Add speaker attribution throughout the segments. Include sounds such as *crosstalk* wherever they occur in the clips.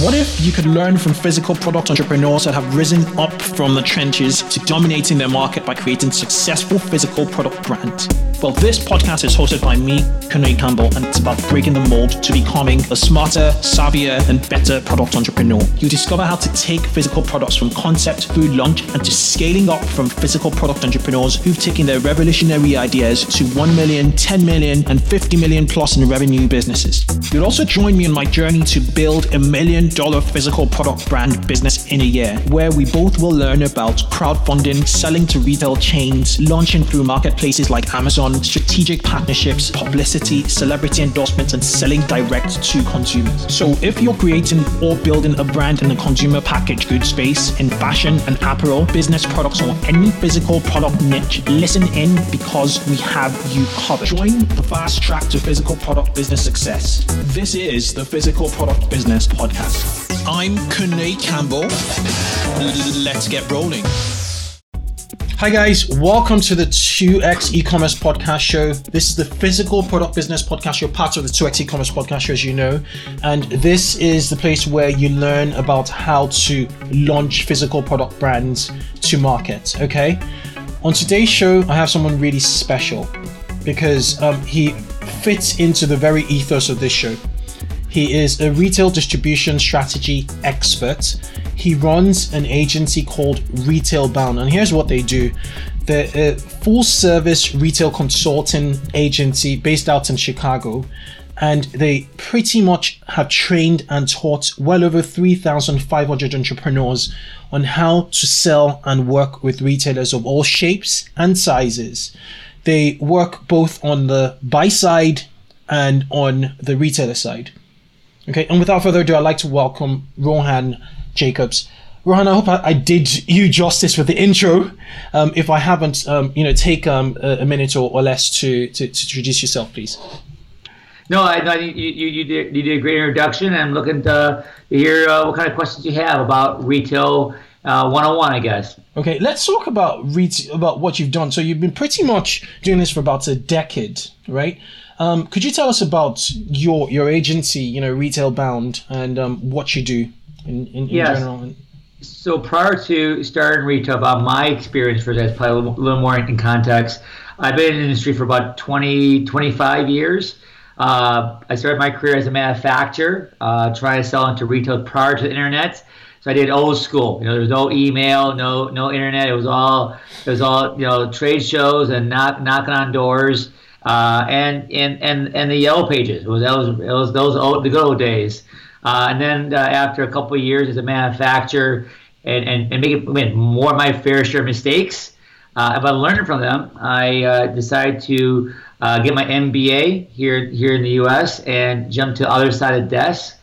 Speaker 1: What if you could learn from physical product entrepreneurs that have risen up from the trenches to dominating their market by creating successful physical product brands? Well, this podcast is hosted by me, Kunle Campbell, and it's about breaking the mold to becoming a smarter, savvier, and better product entrepreneur. You discover how to take physical products from concept through launch and to scaling up from physical product entrepreneurs who've taken their revolutionary ideas to 1 million, 10 million, and 50 million plus in revenue businesses. You'll also join me on my journey to build a million dollar physical product brand business in a year, where we both will learn about crowdfunding, selling to retail chains, launching through marketplaces like Amazon on strategic partnerships, publicity, celebrity endorsements, and selling direct to consumers. So if you're creating or building a brand in the consumer packaged goods space, in fashion and apparel, business products, or any physical product niche, listen in because we have you covered. Join the fast track to physical product business success. This is the Physical Product Business Podcast. I'm Kunle Campbell. Let's get rolling. Hi, guys. Welcome to the 2x e commerce podcast show. This is the physical product business podcast. You're part of the 2x e commerce podcast show, as you know. And this is the place where you learn about how to launch physical product brands to market. Okay. On today's show, I have someone really special because um, he fits into the very ethos of this show. He is a retail distribution strategy expert. He runs an agency called Retail Bound, and here's what they do. They're a full service retail consulting agency based out in Chicago, and they pretty much have trained and taught well over 3,500 entrepreneurs on how to sell and work with retailers of all shapes and sizes. They work both on the buy side and on the retailer side. Okay, and without further ado, I'd like to welcome Rohan Jacobs. Rohan, I hope I, I did you justice with the intro. Um, if I haven't, um, you know, take um, a, a, minute or, or less to, to, to, introduce yourself, please.
Speaker 2: No, I you, you, you, did, you did a great introduction. I'm looking to hear uh, what kind of questions you have about retail uh, 101, I guess.
Speaker 1: Okay, let's talk about retail, about what you've done. So you've been pretty much doing this for about a decade, right? Um, could you tell us about your your agency, you know, Retail Bound, and um, what you do in, in, in yes. general?
Speaker 2: So prior to starting Retail Bound, my experience for that, probably a little, little more in context. I've been in the industry for about 20, 25 years. Uh, I started my career as a manufacturer, uh, trying to sell into retail prior to the internet. So I did old school. You know, there was no email, no no internet. It was all it was all you know trade shows and knock, knocking on doors uh, and, and and and the yellow pages. It was it was those old, the good old days. Uh, and then uh, after a couple of years as a manufacturer and, and, and making I more of my fair share of mistakes, uh, but learning from them, I uh, decided to uh, get my MBA here here in the U.S. and jump to the other side of the desk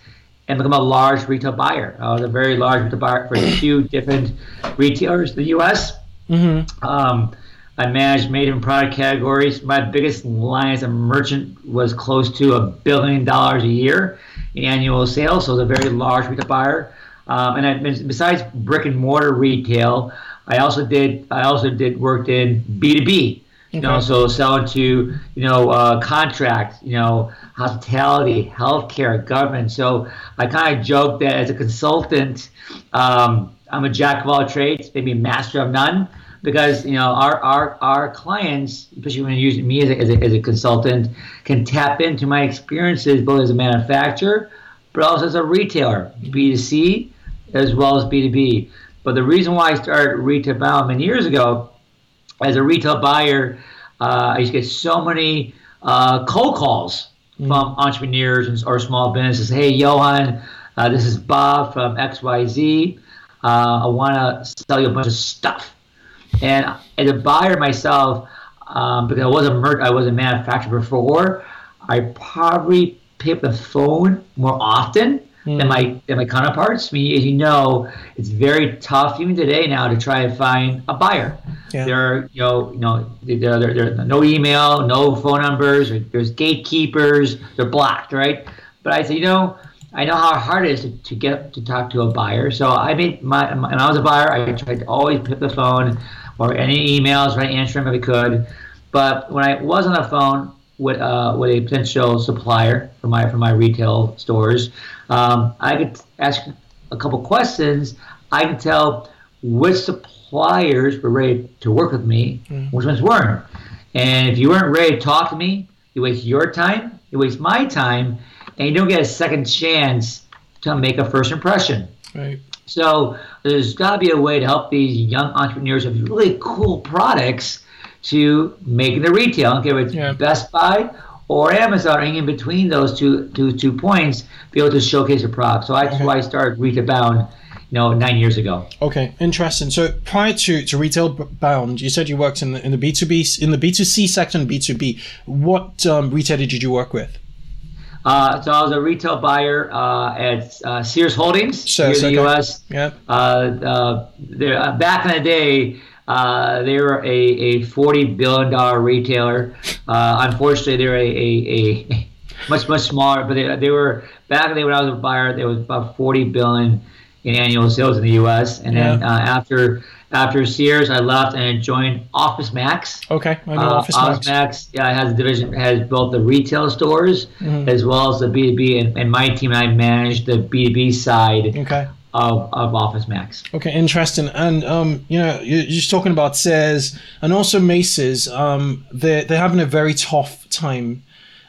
Speaker 2: and become a large retail buyer. I was a very large retail buyer for two different retailers in the U.S. Mm-hmm. Um, I managed made in product categories. My biggest line as a merchant was close to a billion dollars a year in annual sales, so it was a very large retail buyer. Um, and I, besides brick and mortar retail, I also did I also did worked in B two B. You know, so selling to you know uh, contract, you know, hospitality, healthcare, government. So I kind of joke that as a consultant, um, I'm a jack of all trades, maybe master of none because you know our our, our clients, especially when using me as a, as a, as a consultant, can tap into my experiences both as a manufacturer, but also as a retailer, B2C as well as B2B. But the reason why I started Retail many years ago, as a retail buyer, uh, I used to get so many uh, cold calls mm. from entrepreneurs and, or small businesses. Hey, Johan, uh, this is Bob from XYZ. Uh, I want to sell you a bunch of stuff. And as a buyer myself, um, because I was a mer- I was a manufacturer before, I probably pick up the phone more often mm. than my than my counterparts. I mean, as you know, it's very tough even today now to try and find a buyer. Yeah. There are you know you know there, there, there, no email, no phone numbers. There's gatekeepers. They're blocked, right? But I say you know. I know how hard it is to, to get to talk to a buyer. So I made my, when I was a buyer, I tried to always pick up the phone or any emails, right? Answer them if I could. But when I was on the phone, with uh, with a potential supplier for my for my retail stores, um, I could ask a couple questions. I can tell which suppliers were ready to work with me, mm. which ones weren't. And if you weren't ready to talk to me, you waste your time, you waste my time, and you don't get a second chance to make a first impression.
Speaker 1: Right.
Speaker 2: So there's got to be a way to help these young entrepreneurs with really cool products to make in the retail. Okay, with yeah. Best Buy or Amazon, or in between those two, two, two points, be able to showcase a product. So that's okay. why I started Retail Bound you know, nine years ago.
Speaker 1: Okay, interesting. So prior to, to Retail Bound, you said you worked in the in the B two B in the B two C sector and B two B. What um, retailer did you work with?
Speaker 2: Uh, so I was a retail buyer uh, at uh, Sears Holdings here in the okay. U.S.
Speaker 1: Yeah.
Speaker 2: Uh, uh, uh, back in the day, they were a, a forty billion dollar retailer. unfortunately, they're a, a, a, *laughs* much much smaller, but they, they were back in the day when I was a buyer. There was about forty billion in annual sales in the U.S. And yeah. then after after Sears, I left and joined Office Max.
Speaker 1: Okay, I know uh, Office, Office
Speaker 2: Max. Yeah, it has a division has both the retail stores mm-hmm. as well as the B two B, and my team and I manage the B two B side.
Speaker 1: Okay.
Speaker 2: Of, of Office Max.
Speaker 1: Okay, interesting. And um, you know, you're just talking about Sears and also Macy's. Um, they're they're having a very tough time.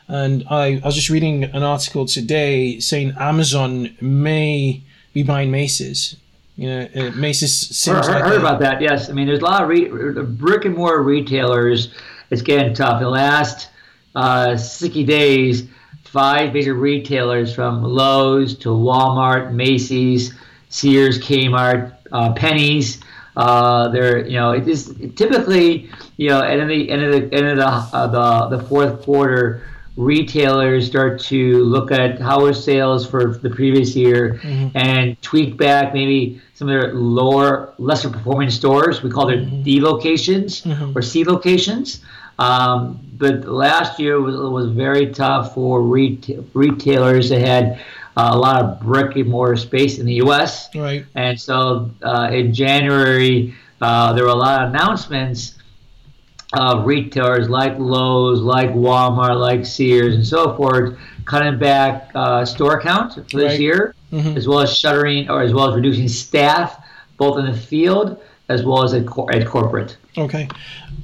Speaker 1: And I, I was just reading an article today saying Amazon may be buying Macy's. You know, uh, Macy's seems
Speaker 2: heard,
Speaker 1: like
Speaker 2: heard a, about that. Yes, I mean, there's a lot of re- brick and mortar retailers. It's getting tough. The last uh, 60 days, five major retailers from Lowe's to Walmart, Macy's, Sears, Kmart, uh, Penney's. Uh, they're you know it is typically you know at the end of the end of the uh, the, the fourth quarter retailers start to look at how are sales for the previous year mm-hmm. and tweak back maybe some of their lower, lesser performing stores. We call them mm-hmm. D locations mm-hmm. or C locations. Um, but last year was, was very tough for reta- retailers that had uh, a lot of brick and mortar space in the U.S.
Speaker 1: Right.
Speaker 2: And so uh, in January, uh, there were a lot of announcements uh, retailers like Lowe's, like Walmart, like Sears, and so forth, cutting back uh, store count for this right. year, mm-hmm. as well as shuttering or as well as reducing staff, both in the field as well as at, cor- at corporate.
Speaker 1: Okay,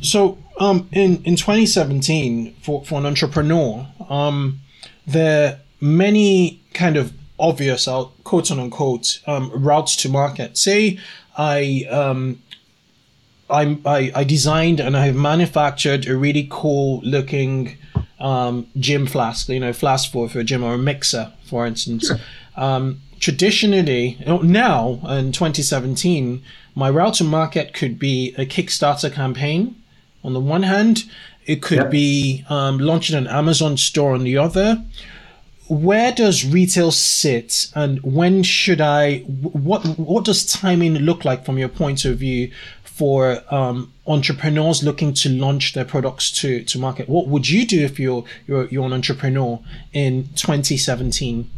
Speaker 1: so um, in in 2017, for for an entrepreneur, um, there are many kind of obvious, I'll quote unquote, um, routes to market. Say I um, I, I, I designed and I have manufactured a really cool looking um, gym flask, you know, flask for, for a gym or a mixer, for instance. Sure. Um, traditionally, now in 2017, my route to market could be a Kickstarter campaign on the one hand, it could yep. be um, launching an Amazon store on the other. Where does retail sit, and when should I? What what does timing look like from your point of view for um, entrepreneurs looking to launch their products to, to market? What would you do if you're, you're, you're an entrepreneur in 2017?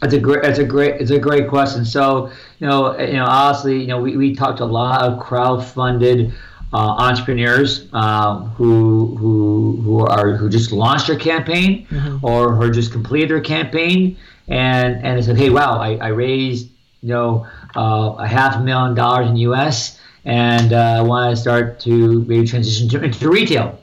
Speaker 2: That's a great. That's a great. It's a great question. So, you know, you know, honestly, you know, we, we talked a lot of crowd-funded uh, entrepreneurs uh, who who who are who just launched their campaign mm-hmm. or who just completed their campaign and and they said, hey, wow, I, I raised you know uh, a half a million dollars in the U.S and uh, I want to start to maybe transition to, into retail.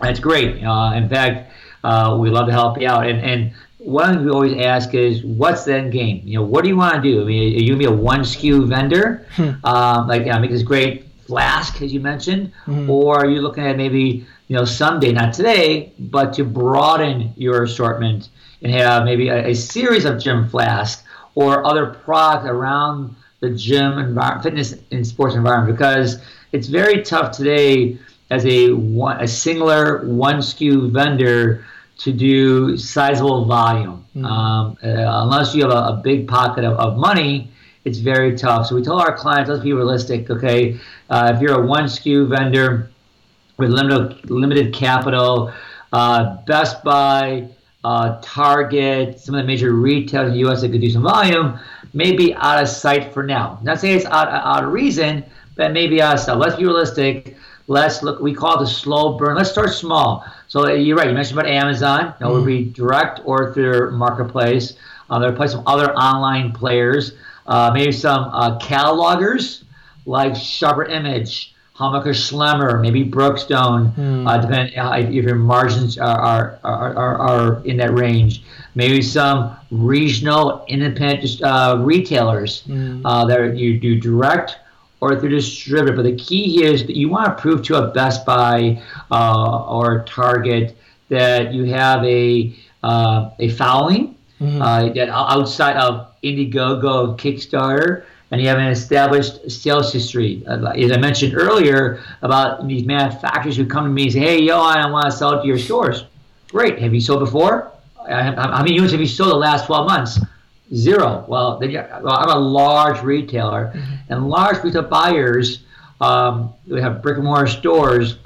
Speaker 2: That's great. Uh, in fact, uh, we love to help you out. And, and one thing we always ask is, what's the end game? You know, what do you want to do? I mean, are you gonna be a one SKU vendor, hmm. um, like yeah, make this great flask as you mentioned, hmm or are you looking at maybe you know someday, not today, but to broaden your assortment and have maybe a, a series of gym flasks or other products around the gym environment, fitness and sports environment because it's very tough today as a one, a singular one SKU vendor to do sizable volume. Mm-hmm. Um, uh, unless you have a, a big pocket of, of, money, it's very tough. So we tell our clients, let's be realistic. Okay, uh, if you're a one SKU vendor with limited limited capital, uh, Best Buy, uh, Target, some of the major retailers in the U.S. that could do some volume may be out of sight for now. Not saying it's out, out of reason, but maybe out of sight. Let's be realistic. let's look. We call it the slow burn. Let's start small. So you're right. You mentioned about Amazon. You know, mm. be direct or through their marketplace. Uh, there are some other online players. Uh, maybe some uh, catalogers like Sharper Image, Hammacher Schlemmer, maybe Brookstone, mm. uh, depending uh, if your margins are, are, are, are, in that range. Maybe some regional independent uh, retailers mm. uh, that you do direct or through distributor. But the key here is that you want to prove to a Best Buy uh, or Target that you have a uh, a following mm-hmm. Uh, outside of Indiegogo, Kickstarter, and you have an established sales history. Uh, as I mentioned earlier about these manufacturers who come to me and say, "Hey, yo, I want to sell it to your stores." Great. Have you sold before? How many units have you sold the last 12 months? Zero. Well, then well I'm a large retailer, mm-hmm. and large retail buyers, um, we have brick and mortar stores.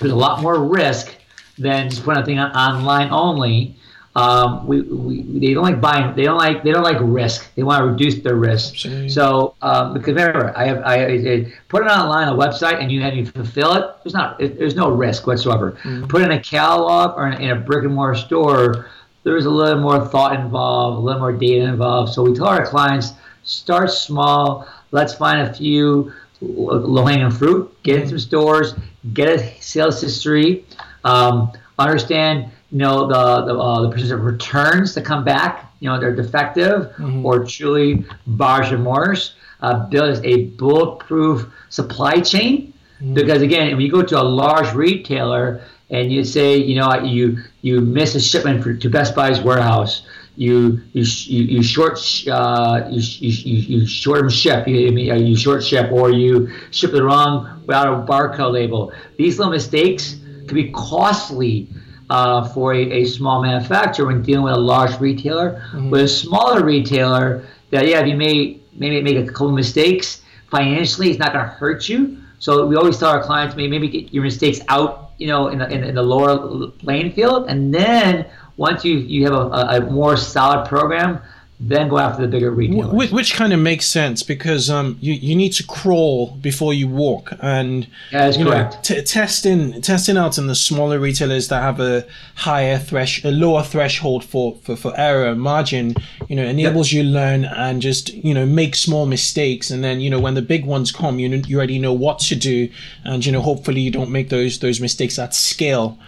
Speaker 2: There's a lot more risk than just putting a thing on, online only. Um, we, we, they don't like buying. They don't like they don't like risk. They want to reduce their risk. So um, because remember, I have I, I, put it online on a website and you have you fulfill it. There's not it, there's no risk whatsoever. Mm-hmm. Put in a catalog or in, in a brick and mortar store there's a little more thought involved, a little more data involved. So we tell our clients, start small. Let's find a few low-hanging fruit, get in some stores, get a sales history, um, understand you know the the, uh, the percentage of returns that come back. You know they're defective mm-hmm. or truly barge remorse. Uh, build a bulletproof supply chain mm-hmm. because again, when you go to a large retailer and you say, you know, you you miss a shipment for, to Best Buy's warehouse, you you you, you short uh, you, you, you short them ship, you, you short ship, or you ship the wrong without a barcode label. These little mistakes can be costly. Uh, for a, a, small manufacturer when dealing with a large retailer. Mm-hmm. With a smaller retailer, that yeah, if you may maybe make a couple mistakes financially, it's not going to hurt you. So we always tell our clients maybe maybe get your mistakes out you know, in the, in, in the lower playing field. And then once you, you have a, a more solid program, then go after the bigger retailers.
Speaker 1: Which, which, kind of makes sense because um, you, you need to crawl before you walk, and you
Speaker 2: correct.
Speaker 1: Know, t- testing testing out in the smaller retailers that have a higher thresh, a lower threshold for, for, for error margin, you know, enables yep. you learn and just you know make small mistakes, and then you know when the big ones come, you you already know what to do, and you know hopefully you don't make those those mistakes at scale.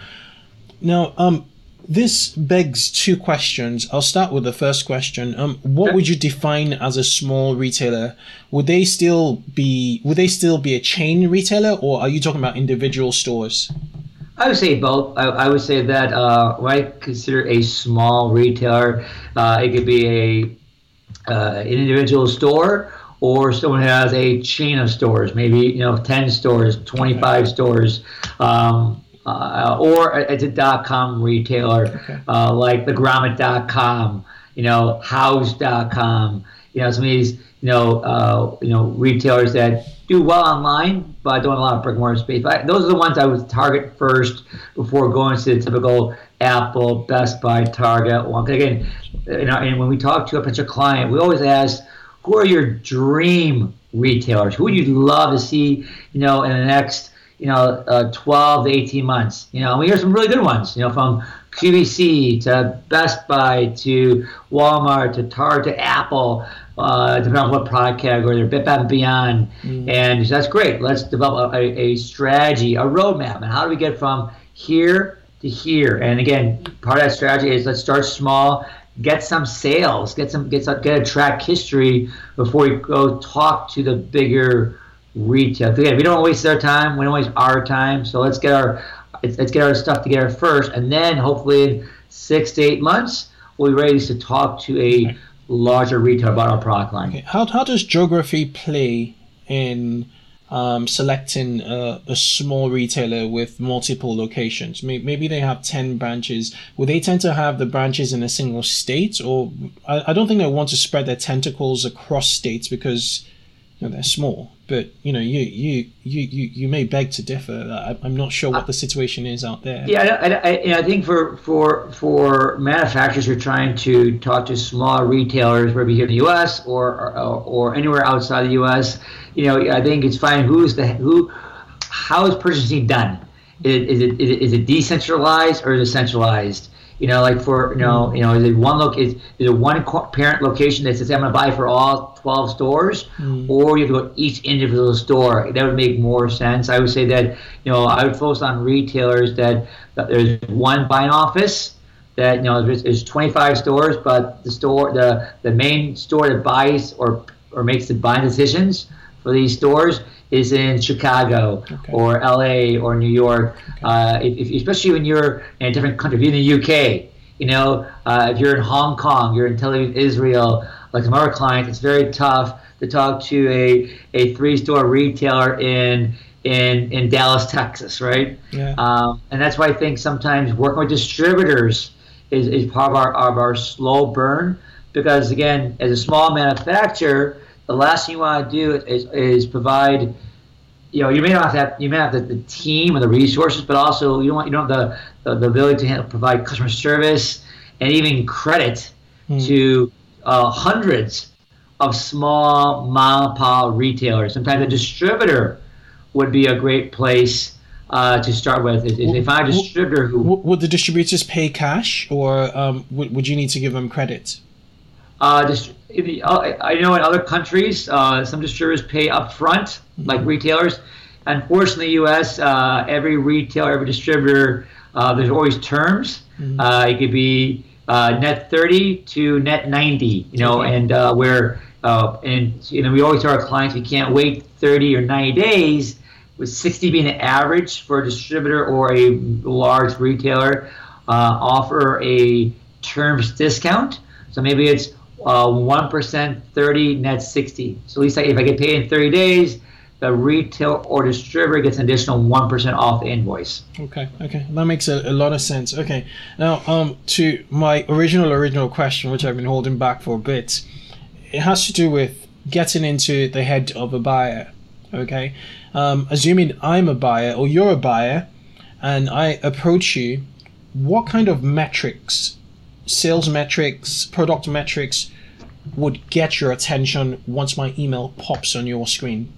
Speaker 1: Now, um, this begs two questions. I'll start with the first question. Um, what would you define as a small retailer? Would they still be would they still be a chain retailer, or are you talking about individual stores?
Speaker 2: I would say both. I, I would say that uh, what I consider a small retailer, uh, it could be a uh, an individual store or someone has a chain of stores, maybe you know ten stores, twenty five stores. Um, uh, or it's a dot com retailer okay. uh, like the Grommet.com, you know, Houzz.com, you know, some of these, you know, uh, you know, retailers that do well online, but don't a lot of brick and mortar space. But those are the ones I would target first before going to the typical Apple, Best Buy, Target one. Again, you know, and when we talk to a potential client, we always ask, who are your dream retailers? Who would you love to see, you know, in the next you know, uh, 12 to 18 months. You know, we hear some really good ones, you know, from QVC to Best Buy to Walmart to Target to Apple, uh, depending on what product category they're bit and Beyond. Mm. And that's great. Let's develop a, a strategy, a roadmap, and how do we get from here to here? And again, part of that strategy is let's start small, get some sales, get some get some, get a track history before we go talk to the bigger retail. Again, we don't waste their time. We don't waste our time. So let's get our let's get our stuff together first, and then hopefully in six to eight months we'll be ready to talk to a larger retailer about our product line. Okay.
Speaker 1: How how does geography play in um, selecting a, a, small retailer with multiple locations. Maybe they have 10 branches. Would they tend to have the branches in a single state? Or I, I don't think they want to spread their tentacles across states because you know, they're small but you know, you you you you, you may beg to differ. I, am not sure what the situation is out there.
Speaker 2: Yeah, I, I, I, think for for for manufacturers who are trying to talk to small retailers, whether here in the U.S. or, or or anywhere outside the U.S., you know, I think it's fine. Who's the who? how is purchasing done? Is, it, is, it, is it decentralized or is it centralized? You know, like for you know, you know, is it one look is is it one parent location that says I'm going to buy for all 12 stores, mm. or you have to go to each individual store? That would make more sense. I would say that you know I would focus on retailers that, that there's one buying office that you know there's, there's 25 stores, but the store the the main store that buys or or makes the buying decisions for these stores is in Chicago okay. or LA or New York. Okay. Uh, if, especially when you're in a different country, if you're in the UK, you know, uh, if you're in Hong Kong, you're in Tel Aviv, Israel, like some of our clients, it's very tough to talk to a, a three-store retailer in in in Dallas, Texas, right? Yeah. Um, and that's why I think sometimes working with distributors is, is part of our of our slow burn because again, as a small manufacturer the last thing you want to do is, is provide you know, you may not have, you may have the, the, team or the resources, but also you don't want, you don't have the, the, the ability to handle, provide customer service and even credit mm. to uh, hundreds of small mom and pop retailers. Sometimes a distributor would be a great place uh, to start with. If, if a distributor who
Speaker 1: would the distributors pay cash, or um, would, would you need to give them credit?
Speaker 2: Uh, just, uh, I know in other countries, uh, some distributors pay upfront, mm-hmm. like retailers. Unfortunately, in the U.S., uh, every retailer, every distributor, uh, there's always terms. Mm-hmm. Uh, it could be net 30 to net 90, you know, okay. and where and you know we always tell our clients we can't wait 30 or 90 days, with 60 being an average for a distributor or a large retailer, offer a terms discount. So maybe it's one percent, thirty net sixty. So at least if I get paid in thirty days, the retail or distributor gets an additional one percent off invoice.
Speaker 1: Okay, okay, that makes a, a, lot of sense. Okay, now um, to my original original question, which I've been holding back for a bit, it has to do with getting into the head of a buyer. Okay, um, assuming I'm a buyer or you're a buyer, and I approach you, what kind of metrics sales metrics, product metrics would get your attention once my email pops on your screen?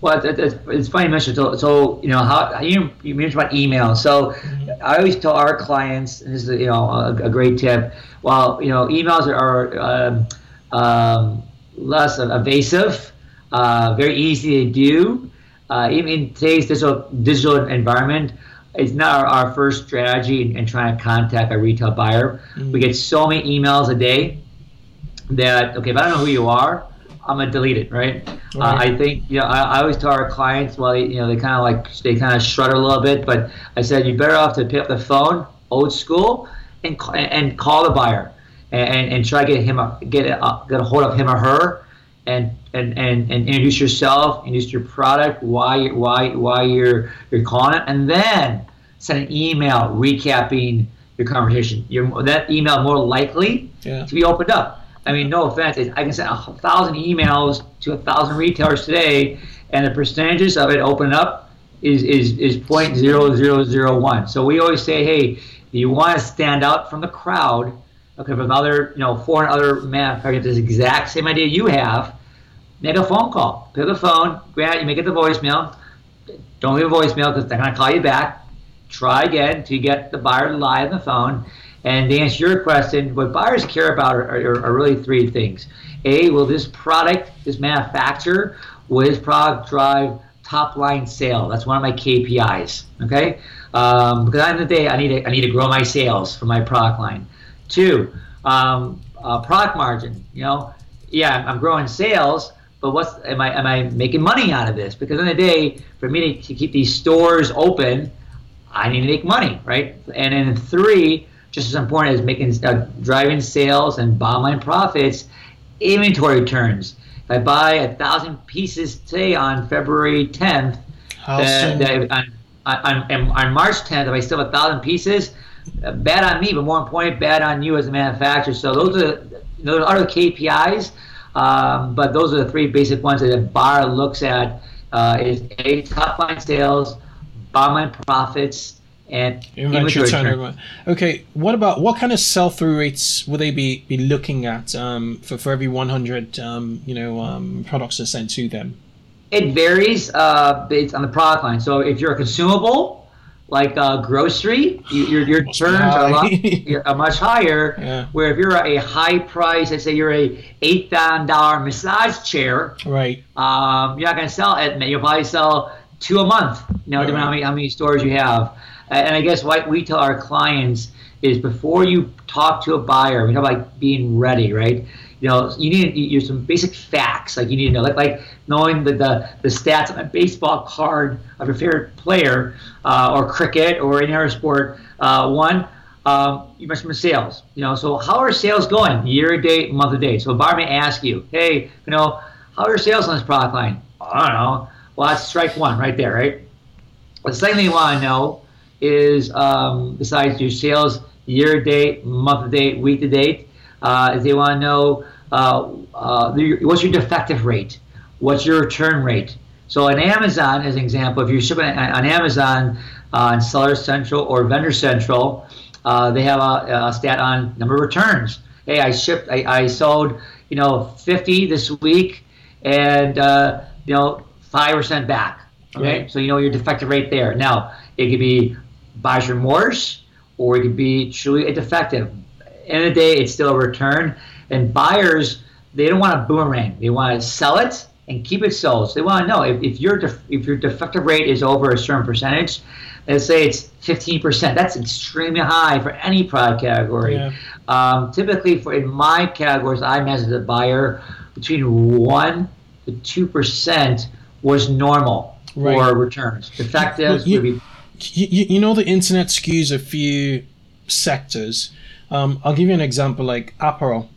Speaker 2: Well, it's funny you mentioned so, so you know how you, you mentioned about email. So mm-hmm. I always tell our clients, and this is you know a, a great tip. While you know emails are um, um, less evasive, uh, very easy to do. Uh, even in today's digital digital environment, it's not our, our first strategy in, in, trying to contact a retail buyer. Mm-hmm. We get so many emails a day that okay, if I don't know who you are, I'm gonna delete it, right? right. Uh, I think you know I, I, always tell our clients, well, they, you know, they kind of like they kind of shudder a little bit, but I said you're better off to pick up the phone, old school, and and call the buyer and, and, try to get him a, get a, get a hold of him or her. And, and, and, and introduce yourself, introduce your product, why why why you're you're calling it, and then send an email recapping your conversation. Your that email more likely yeah. to be opened up. I mean, no offense, I can send a thousand emails to a thousand retailers today, and the percentages of it open up is is is point zero zero zero one. So we always say, hey, if you want to stand out from the crowd, okay, from other you know four other manufacturers, this exact same idea you have, make a phone call. Pick up the phone, grab you make it the voicemail. Don't leave a voicemail because they're gonna call you back. Try again to get the buyer to lie on the phone and to answer your question, what buyers care about are, are, are really three things. A, will this product, this manufacturer, will this product drive top line sale? That's one of my KPIs. Okay, um, because at the end of the day, I need to I need to grow my sales for my product line. Two, um, uh, product margin. You know, yeah, I'm growing sales, but what's am I am I making money out of this? Because in the, day, for me to, to keep these stores open, I need to make money, right? And then three just as important as making uh, driving sales and bottom line profits, inventory turns. If I buy a thousand pieces today on February 10th, uh, on, on, on, March 10th, if I still have a thousand pieces, bad on me, but more important, bad on you as a manufacturer. So those are those are the KPIs, um, but those are the three basic ones that a buyer looks at: uh, is a top line sales, bottom line profits, and inventory turnover.
Speaker 1: Okay, what about what kind of sell through rates would they be, be looking at um, for, for every 100 um, you know um, products are sent to them?
Speaker 2: It varies uh, based on the product line. So if you're a consumable, like uh, grocery, you, your your turns are, a lot, *laughs* are much higher. Yeah. Where if you're a high price, let's say you're a eight thousand dollar massage chair,
Speaker 1: right?
Speaker 2: Um, you're not going to sell it. You'll probably sell two a month. You know, right. depending on how many, how many stores you have. And I guess what we tell our clients is before you talk to a buyer, we talk about being ready, right? You know, you need you, some basic facts. Like you need to know, like, like knowing the, the, the stats on a baseball card of your favorite player, uh, or cricket, or any other sport. Uh, one, um, you mentioned sales. You know, so how are sales going year to date, month to date? So a buyer may ask you, hey, you know, how are your sales on this product line? I don't know. Well, that's strike one right there, right? The second thing you want to know is um, besides your sales year to date, month to date, week to date, uh, they want to know uh, uh, what's your defective rate? What's your return rate? So on Amazon, as an example, if you're shipping on Amazon uh, on Seller Central or Vendor Central, uh, they have a, a, stat on number of returns. Hey, I shipped, I, I sold, you know, 50 this week, and uh, you know, five percent back. Okay, right. so you know your defective rate there. Now it could be buyer's remorse, or it could be truly a defective. End of the day, it's still a return. And buyers, they don't want a boomerang. They want to sell it and keep it sold. So they want to know if, if your def, if your defective rate is over a certain percentage, let's say it's 15%. That's extremely high for any product category. Yeah. Um, typically, for in my categories, I measure the buyer between one to two percent was normal right. for returns. Defectives
Speaker 1: you, be- you, you know the internet skews a few sectors. Um, I'll give you an example like apparel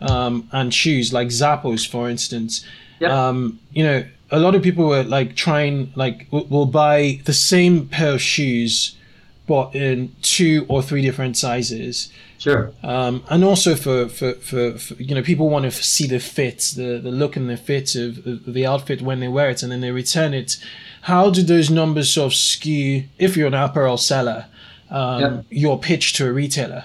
Speaker 1: um, and shoes, like Zappos, for instance. Yep. Um, you know, a lot of people were like trying, like, will buy the same pair of shoes, but in two or three different sizes.
Speaker 2: Sure.
Speaker 1: Um, and also for, for, for, for, you know, people want to see the fit, the, the look and the fit of, of the outfit when they wear it and then they return it. How do those numbers sort of skew, if you're an apparel seller, um, yep. your pitch to a retailer?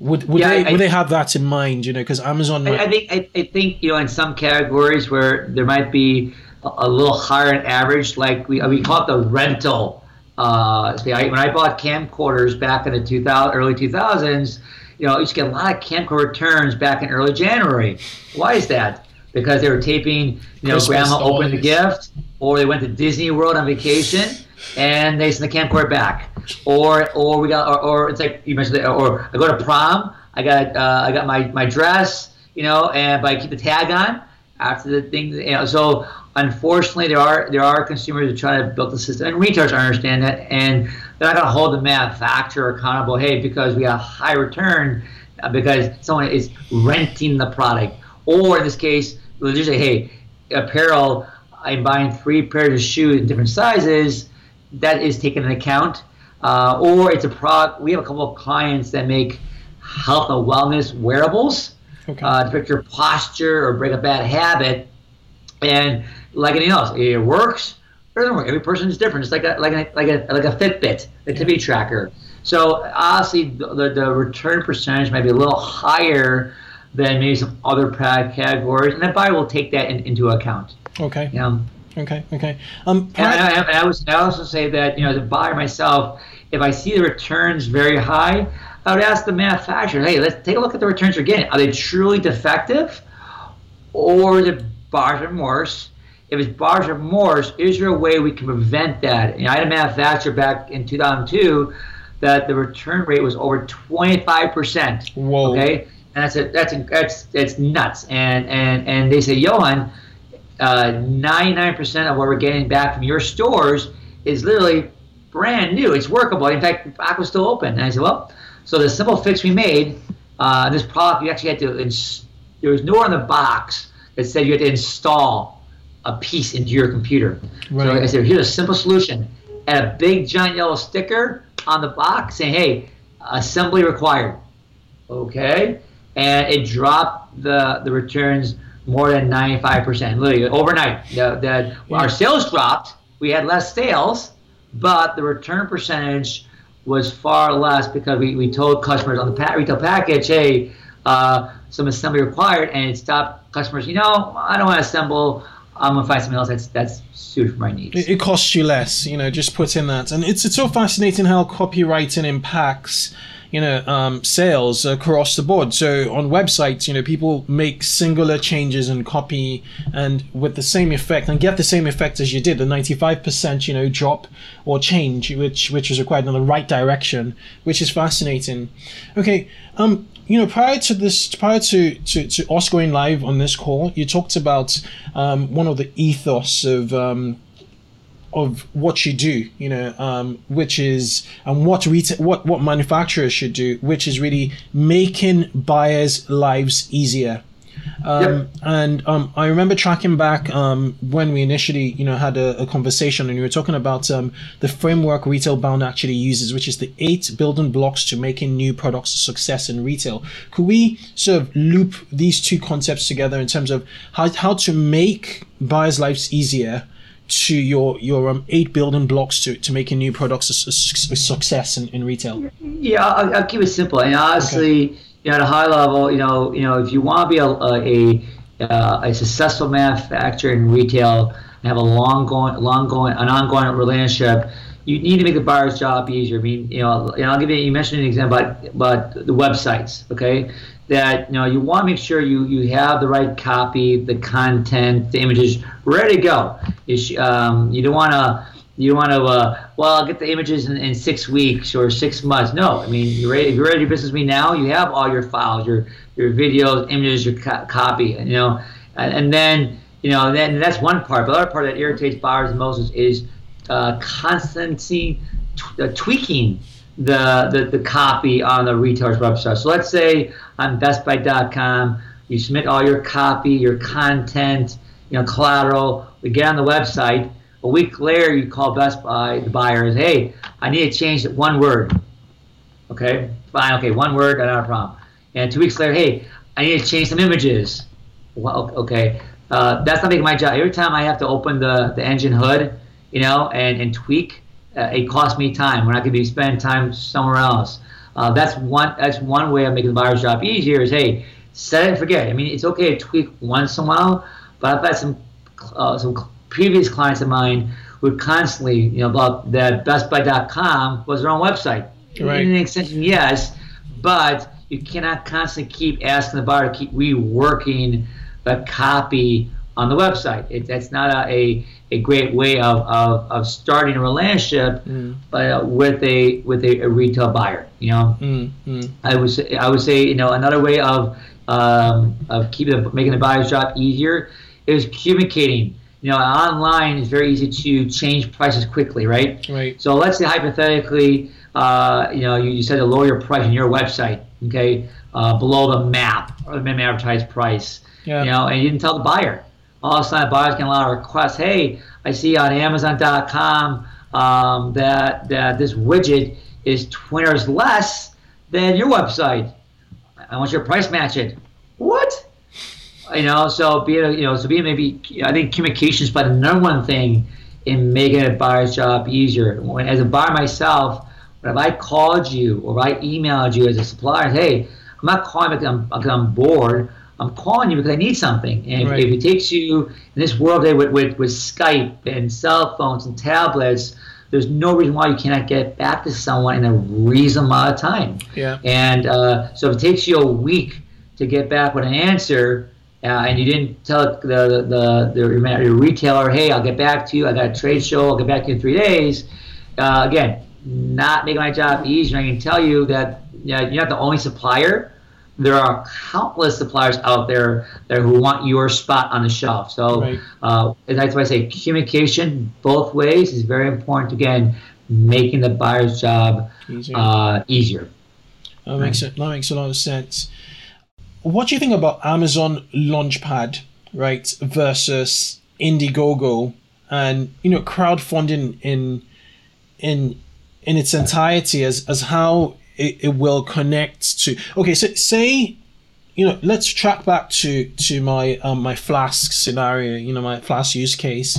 Speaker 1: Would would, yeah, they, I, would they have that in mind? You know, because Amazon.
Speaker 2: Might... I, think I, I, think you know in some categories where there might be a, a little higher than average, like we we call it the rental. Uh, I, when I bought camcorders back in the 2000 early 2000s, you know, I used to get a lot of camcorder returns back in early January. Why is that? Because they were taping, you know, Christmas grandma opened the gift, or they went to Disney World on vacation and they sent the camcorder back. Or or we got or, or it's like you mentioned or I go to prom, I got uh, I got my, my dress, you know, and but I keep the tag on after the thing, you know. So unfortunately, there are there are consumers who try to build the system, and retailers understand that, and they're not going to hold the manufacturer accountable. Hey, because we have high return, uh, because someone is renting the product, or in this case, they'll just say, hey, apparel. I'm buying three pairs of shoes in different sizes that is taken into account. Uh, or it's a product. We have a couple of clients that make health and wellness wearables okay. uh, to fix your posture or break a bad habit. And like anything else, it works or doesn't work. Every person is different. It's like a like a like a like a Fitbit, a yeah. tracker. So obviously, the, the, the return percentage might be a little higher than maybe some other product categories, and the buyer will take that in, into account.
Speaker 1: Okay.
Speaker 2: Yeah.
Speaker 1: Okay. Okay. Um,
Speaker 2: and, I, and I, was, I also say that you know, as a buyer myself, if I see the returns very high, I would ask the manufacturer, "Hey, let's take a look at the returns you're getting. Are they truly defective, or is it buyer's remorse? If it's buyer's remorse, is there a way we can prevent that?" And I had a manufacturer back in 2002 that the return rate was over 25 percent.
Speaker 1: Whoa.
Speaker 2: Okay. And that's a, that's a, that's that's nuts. And and and they said, Johan, uh, 99% of what we're getting back from your stores is literally brand new. It's workable. In fact, the box was still open. And I said, well, so the simple fix we made, uh, this product, you actually had to, ins- there was nowhere in the box that said you had to install a piece into your computer. Right. So I said, here's a simple solution. And a big giant yellow sticker on the box saying, hey, assembly required. Okay. And it dropped the, the returns more than 95%. Literally overnight, the, the, yeah. our sales dropped. We had less sales, but the return percentage was far less because we, we told customers on the retail package, hey, uh, some assembly required, and it stopped customers. You know, I don't want to assemble. I'm gonna find something else that's that's suited for my needs.
Speaker 1: It, it costs you less, you know, just put in that, and it's it's so fascinating how copywriting impacts you know um, sales across the board. So on websites you know people make singular changes in copy and with the same effect and get the same effect as you did the 95% you know drop or change which which is required in the right direction which is fascinating. Okay um you know, prior to this, prior to, to, to us going live on this call, you talked about um, one of the ethos of um, of what you do, you know, um, which is and what retail, what what manufacturers should do, which is really making buyers' lives easier. Um, yep. And um, I remember tracking back um, when we initially, you know, had a, a conversation, and you were talking about um, the framework Retail Bound actually uses, which is the eight building blocks to making new products a success in retail. Could we sort of loop these two concepts together in terms of how, how to make buyers' lives easier? To your your um, eight building blocks to, to making new products a, a success in, in retail?
Speaker 2: Yeah, I'll, I'll keep it simple. And honestly, okay you know, at a high level, you know, you know, if you want to be a a, a, a successful manufacturer in retail and have a long going, long going, an ongoing relationship, you need to make the buyer's job easier. I mean, you know, and I'll give you. You mentioned an example about, about the websites. Okay, that you know you want to make sure you you have the right copy, the content, the images ready to go. You, um, you don't want to you want to, uh, well, I'll get the images in, in, six weeks or six months. No, I mean, you're ready, if you're ready to business me now, you have all your files, your your videos, images, your co- copy, you know, and, and, then, you know, then that's one part. But the other part that irritates buyers the most is, is uh, constantly t- uh, tweaking the, the, the copy on the retailer's website. So let's say on BestBuy.com, you submit all your copy, your content, you know, collateral. We get on the website a week later, you call Best Buy, the buyers, hey, I need to change one word. Okay, fine, okay, one word, not a problem. And two weeks later, hey, I need to change some images. Well, okay, uh, that's not making my job. Every time I have to open the, the engine hood, you know, and, and tweak, it costs me time when I could be spending time somewhere else. Uh, that's one that's one way of making the buyer's job easier is hey, set it and forget. It. I mean, it's okay to tweak once in a while, but I've had some uh, some previous clients of mine would constantly, you know, about that BestBuy.com was their own website.
Speaker 1: Right.
Speaker 2: In an extension, yes, but you cannot constantly keep asking the buyer to keep reworking the copy on the website. It, that's not a, a, a great way of, of, of starting a relationship, mm. but uh, with a with a, a, retail buyer. You know, mm, mm. I would say I would say you know another way of um, of keeping the, making the buyer's job easier is communicating you know, online is very easy to change prices quickly, right?
Speaker 1: Right.
Speaker 2: So let's say hypothetically, uh, you know, you, you said to lower your price on your website, okay, uh, below the map or the minimum advertised price. Yeah. You know, and you didn't tell the buyer. All of a sudden, buyer's getting a lot of requests. Hey, I see on Amazon.com um, that that this widget is twenty dollars less than your website. I want your price match it. What? you know, so be it, you know, so be it maybe, I think communication is probably the number one thing in making a buyer's job easier. When, as a buyer myself, when if I called you or I emailed you as a supplier, hey, I'm not calling because I'm, because I'm bored. I'm calling you because I need something. And right. if, if, it takes you in this world today with, with, with Skype and cell phones and tablets, there's no reason why you cannot get back to someone in a reasonable amount of time.
Speaker 1: Yeah.
Speaker 2: And uh, so if it takes you a week to get back with an answer, uh, and you didn't tell the, the, the, the, retailer, hey, I'll get back to you. I got a trade show. I'll get back to you in three days. Uh, again, not making my job easier. I can tell you that you know, you're not the only supplier. There are countless suppliers out there, there who want your spot on the shelf. So right. uh, that's why I say communication both ways is very important. Again, making the buyer's job easier. Uh, easier.
Speaker 1: That makes it. That makes a lot of sense what do you think about Amazon Launchpad, right, versus Indiegogo, and you know crowdfunding in in in its entirety as as how it, it will connect to? Okay, so say you know let's track back to to my um, my Flask scenario. You know my Flask use case.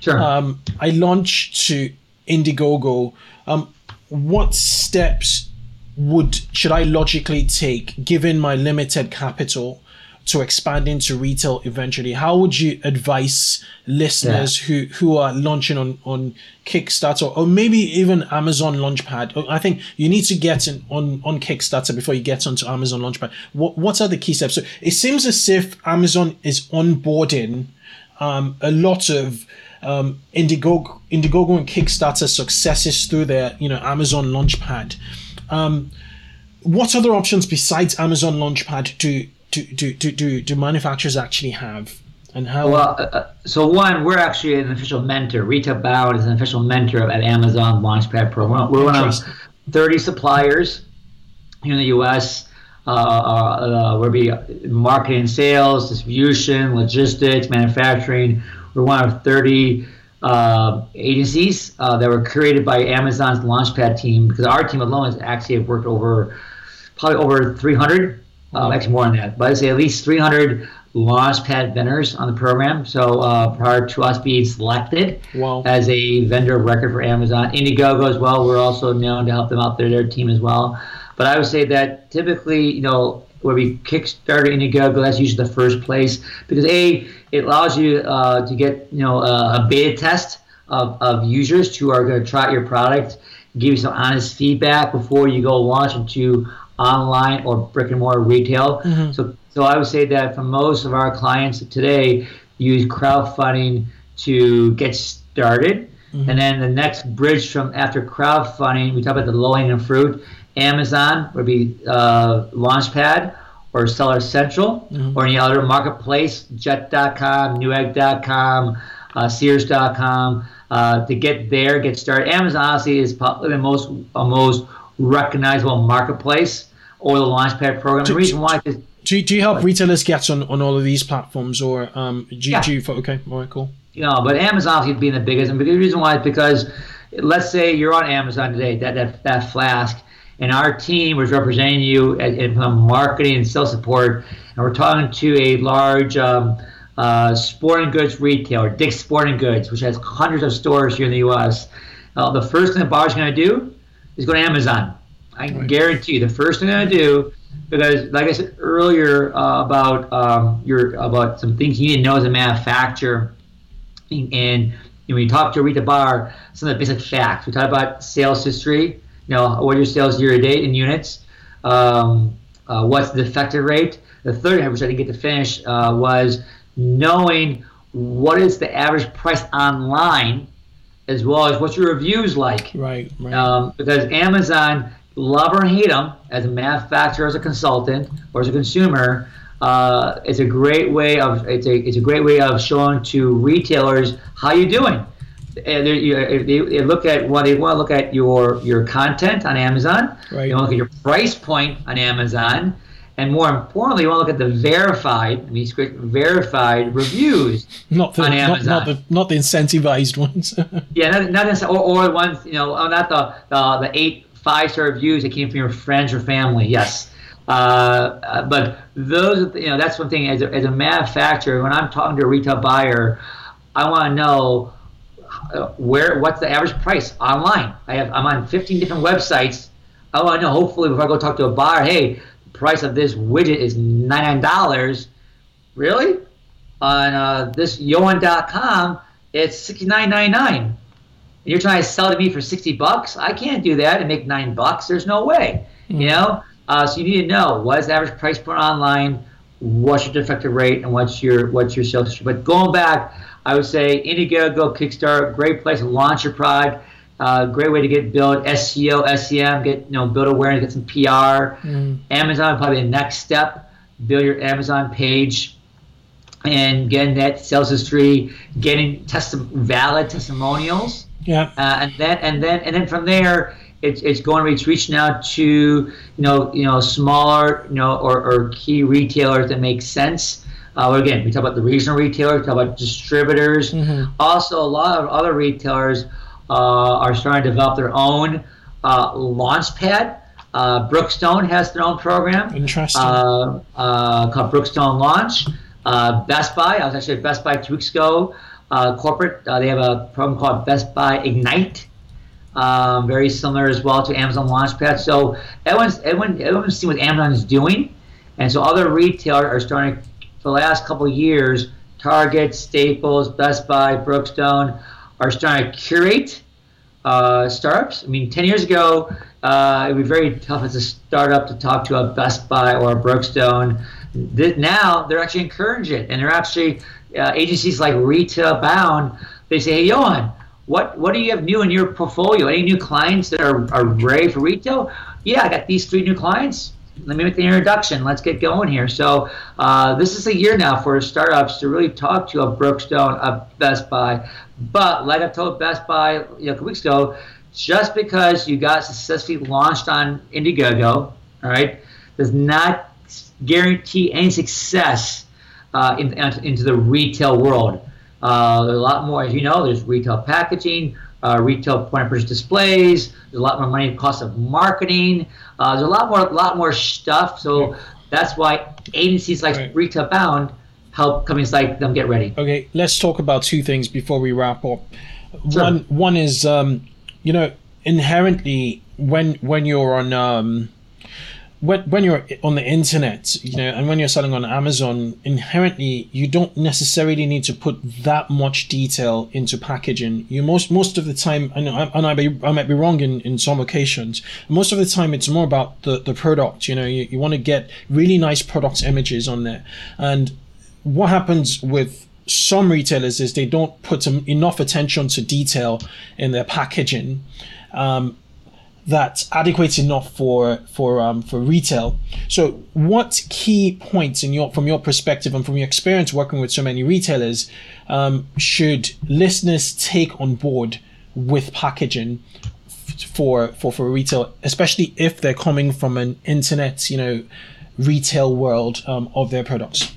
Speaker 2: Sure.
Speaker 1: Um, I launched to Indiegogo. Um, what steps would should I logically take, given my limited capital, to expand into retail eventually, how would you advise listeners yeah. who who are launching on on Kickstarter or maybe even Amazon Launchpad? I think you need to get in on on Kickstarter before you get onto Amazon Launchpad. What what are the key steps? So it seems as if Amazon is onboarding um, a lot of um, Indiegogo, Indiegogo and Kickstarter successes through their you know Amazon Launchpad. Um, what other options besides Amazon Launchpad do do do do do, do manufacturers actually have? And how?
Speaker 2: Well, uh, uh so one, we're actually an official mentor. Retail Bound is an official mentor at Amazon Launchpad program. We're one of 30 suppliers here in the U.S. Uh, uh, uh, we'll be marketing, sales, distribution, logistics, manufacturing. We're one of 30 uh, agencies uh, that were created by Amazon's Launchpad team because our team alone has actually worked over probably over 300, uh, actually more than that, but I'd say at least 300 Launchpad vendors on the program. So uh, prior to us being selected wow. as a vendor of record for Amazon, Indiegogo as well, we're also known to help them out there, their team as well. But I would say that typically, you know, where we Kickstarter Indiegogo, that's usually the first place because a it allows you uh, to get you know a, a beta test of, of users who are going to try out your product, give you some honest feedback before you go launch into online or brick and mortar retail. Mm-hmm. So so I would say that for most of our clients today use crowdfunding to get started. Mm-hmm. And then the next bridge from after crowdfunding, we talk about the low hanging fruit. Amazon would be uh, Launchpad or Seller Central mm-hmm. or any other marketplace, Jet.com, Newegg.com, uh, Sears.com. Uh, to get there, get started. Amazon honestly is probably the most uh, most recognizable marketplace or the Launchpad program. the reason why is
Speaker 1: do, do you help retailers get on, on all of these platforms or um, do, yeah. do you okay all right cool
Speaker 2: you know but Amazon is being the biggest and the reason why is because let's say you're on Amazon today that that, that flask and our team was representing you in marketing and sales support, and we're talking to a large um, uh, sporting goods retailer, Dick's Sporting Goods, which has hundreds of stores here in the U.S. Uh, the first thing the buyer's going to do is go to Amazon. I right. guarantee you, the first thing to do, because like I said earlier uh, about um, your about some things you need to know as a manufacturer, and, and when you talk to Rita buyer, some of the basic facts. We talk about sales history you know, what your sales year to date in units, um, uh, what's the defective rate. The third, which I didn't get to finish, uh, was knowing what is the average price online, as well as what's your reviews like.
Speaker 1: Right. right.
Speaker 2: Um, because Amazon, love or hate them, as a manufacturer, as a consultant, or as a consumer, uh, it's a great way of it's a it's a great way of showing to retailers how you're doing and they, they, look at well, they want to look at your your content on Amazon. Right. They want to look at your price point on Amazon, and more importantly, you want to look at the verified, I mean, verified reviews
Speaker 1: not the, on Amazon. Not, not, the not the incentivized ones. *laughs*
Speaker 2: yeah, not, not or, or ones you know, oh, not the the, the eight five star reviews that came from your friends or family. Yes. Uh, uh but those, you know, that's one thing. As a, as a manufacturer, when I'm talking to a retail buyer, I want to know uh, where what's the average price online. I have I'm on 15 different websites. Oh, I know. Hopefully, before I go talk to a buyer, hey, price of this widget is nine dollars. Really? On uh, this Yoan.com, it's 69.99. You're trying to sell to me for 60 bucks? I can't do that and make nine bucks. There's no way. Mm-hmm. You know. Uh, so you need to know what is the average price point online, what's your defective rate, and what's your what's your sales. But going back I would say Indiegogo, Kickstarter, great place to launch your product. Uh, great way to get build SEO, SEM, get you know build awareness, get some PR. Mm. Amazon probably the next step. Build your Amazon page and getting that sales history, getting testi- valid testimonials.
Speaker 1: Yeah.
Speaker 2: Uh, and then and then and then from there, it's, it's going to reach reaching out to you know you know smaller you know or, or key retailers that make sense uh, again, we talk about the regional retailers, we talk about distributors. Mm-hmm. Also, a lot of other retailers are starting to develop their own uh, launch pad. Uh, Brookstone has their own program.
Speaker 1: Interesting.
Speaker 2: Uh, uh, called Brookstone Launch. Best Buy, I was actually at Best Buy two weeks ago. corporate, they have a program called Best Buy Ignite. Um, very similar as well to Amazon Launchpad. So everyone's everyone everyone's seeing what Amazon is doing, and so other retailers are starting for the last couple years, Target, Staples, Best Buy, Brookstone are starting to curate uh, startups. I mean, 10 years ago, uh, it would be very tough as a startup to talk to a Best Buy or a Brookstone. now they're actually encouraging it, and they're actually uh, agencies like Retail Bound. They say, "Hey, Johan, what what do you have new in your portfolio? Any new clients that are, are ready for retail? Yeah, I got these three new clients. Let me make the introduction. Let's get going here. So uh, this is a year now for startups to really talk to a Brookstone, a Best Buy. But like I told Best Buy you know, a couple weeks ago, just because you got successfully launched on Indiegogo, all right, does not guarantee any success uh, in, into the retail world. Uh, there's a lot more, as you know, there's retail packaging, uh, retail point of purchase displays. There's a lot more money cost of marketing. Uh, there's a lot more, lot more stuff. So that's why agencies like right. Retail Bound help companies like them get ready.
Speaker 1: Okay, let's talk about two things before we wrap up. Sure. One, one is, um, you know, inherently when when you're on um, when, when you're on the internet, you know, and when you're selling on Amazon, inherently you don't necessarily need to put that much detail into packaging. You most most of the time, and I, and I, be, I might be wrong in, in some occasions. Most of the time, it's more about the, the product. You know, you, you want to get really nice product images on there. And what happens with some retailers is they don't put enough attention to detail in their packaging. Um, that's adequate enough for for um, for retail. So, what key points in your from your perspective and from your experience working with so many retailers um, should listeners take on board with packaging for for for retail, especially if they're coming from an internet, you know, retail world um, of their products?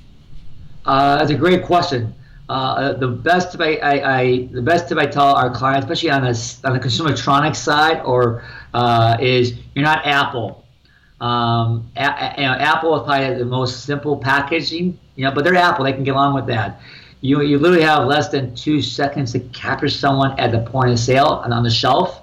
Speaker 2: Uh, that's a great question. Uh, the best tip I, I, I, the best tip I tell our clients, especially on the on the consumer electronics side, or uh, is you're not Apple. Um, a, you know, Apple is probably the most simple packaging, you know, but they're Apple; they can get along with that. You you literally have less than two seconds to capture someone at the point of sale and on the shelf.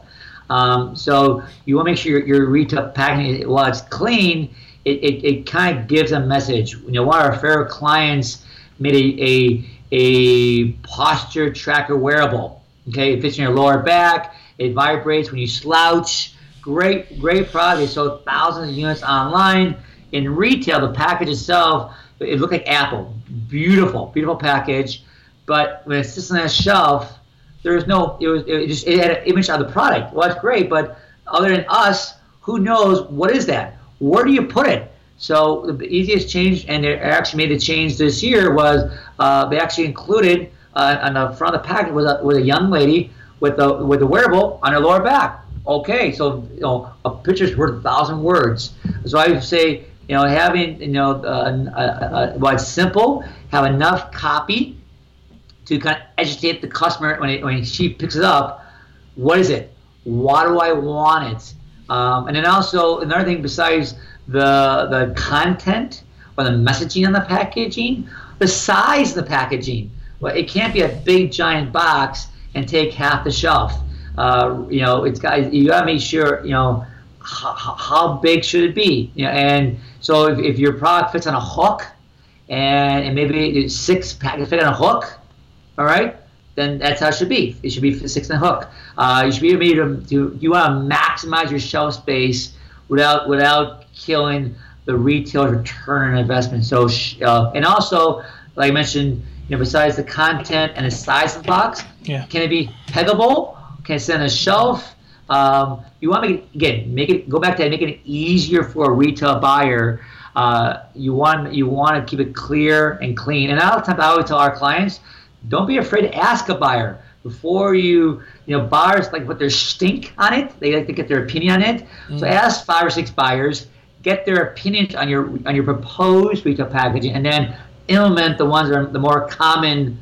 Speaker 2: Um, so you want to make sure your, your retail packaging, while it's clean, it, it, it kind of gives a message. You know, one of our favorite clients made a, a a posture tracker wearable. Okay, it fits in your lower back. It vibrates when you slouch. Great, great product. They sold thousands of units online. In retail, the package itself, it looked like Apple. Beautiful, beautiful package. But when it sits on that shelf, there was no. It was. It just. It had an image of the product. Well, that's great, but other than us, who knows what is that? Where do you put it? So the easiest change, and they actually made a change this year, was uh, they actually included uh, on the front of the package was a, was a young lady with a with a wearable on her lower back. Okay, so you know a picture's worth a thousand words. So I would say you know having you know uh, uh, uh, well it's simple, have enough copy to kind of educate the customer when it, when she picks it up. What is it? Why do I want it? Um, and then also another thing besides the the content or the messaging on the packaging, the size of the packaging. Well, it can't be a big giant box and take half the shelf. Uh, you know, it's got you got to make sure you know how, how, big should it be. You know, and so if, if your product fits on a hook, and, and maybe six packets fit on a hook, all right, then that's how it should be. It should be six on a hook. Uh, you should be able to, to you want to maximize your shelf space without without killing the retail return on investment. So, uh, and also, like I mentioned, you know, besides the content and the size of the box,
Speaker 1: yeah.
Speaker 2: can it be peggable? Can it sit on a shelf? Um, you want to make it, again, make it go back to that, make it easier for a retail buyer. Uh, you want you want to keep it clear and clean. And a lot of times, I always tell our clients, don't be afraid to ask a buyer before you you know buyers like put their stink on it. They like to get their opinion on it. Mm-hmm. So ask five or six buyers get their opinions on your on your proposed retail packaging, and then implement the ones that are the more common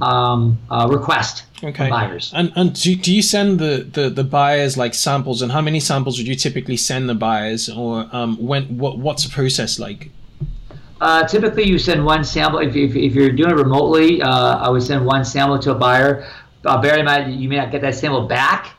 Speaker 2: um, uh, request okay. buyers.
Speaker 1: And and do, do you send the, the, the buyers like samples? And how many samples would you typically send the buyers? Or um, when what what's the process like?
Speaker 2: Uh, typically, you send one sample. If, if, if you're doing it remotely, uh, I would send one sample to a buyer. Uh, bear in mind, you may not get that sample back.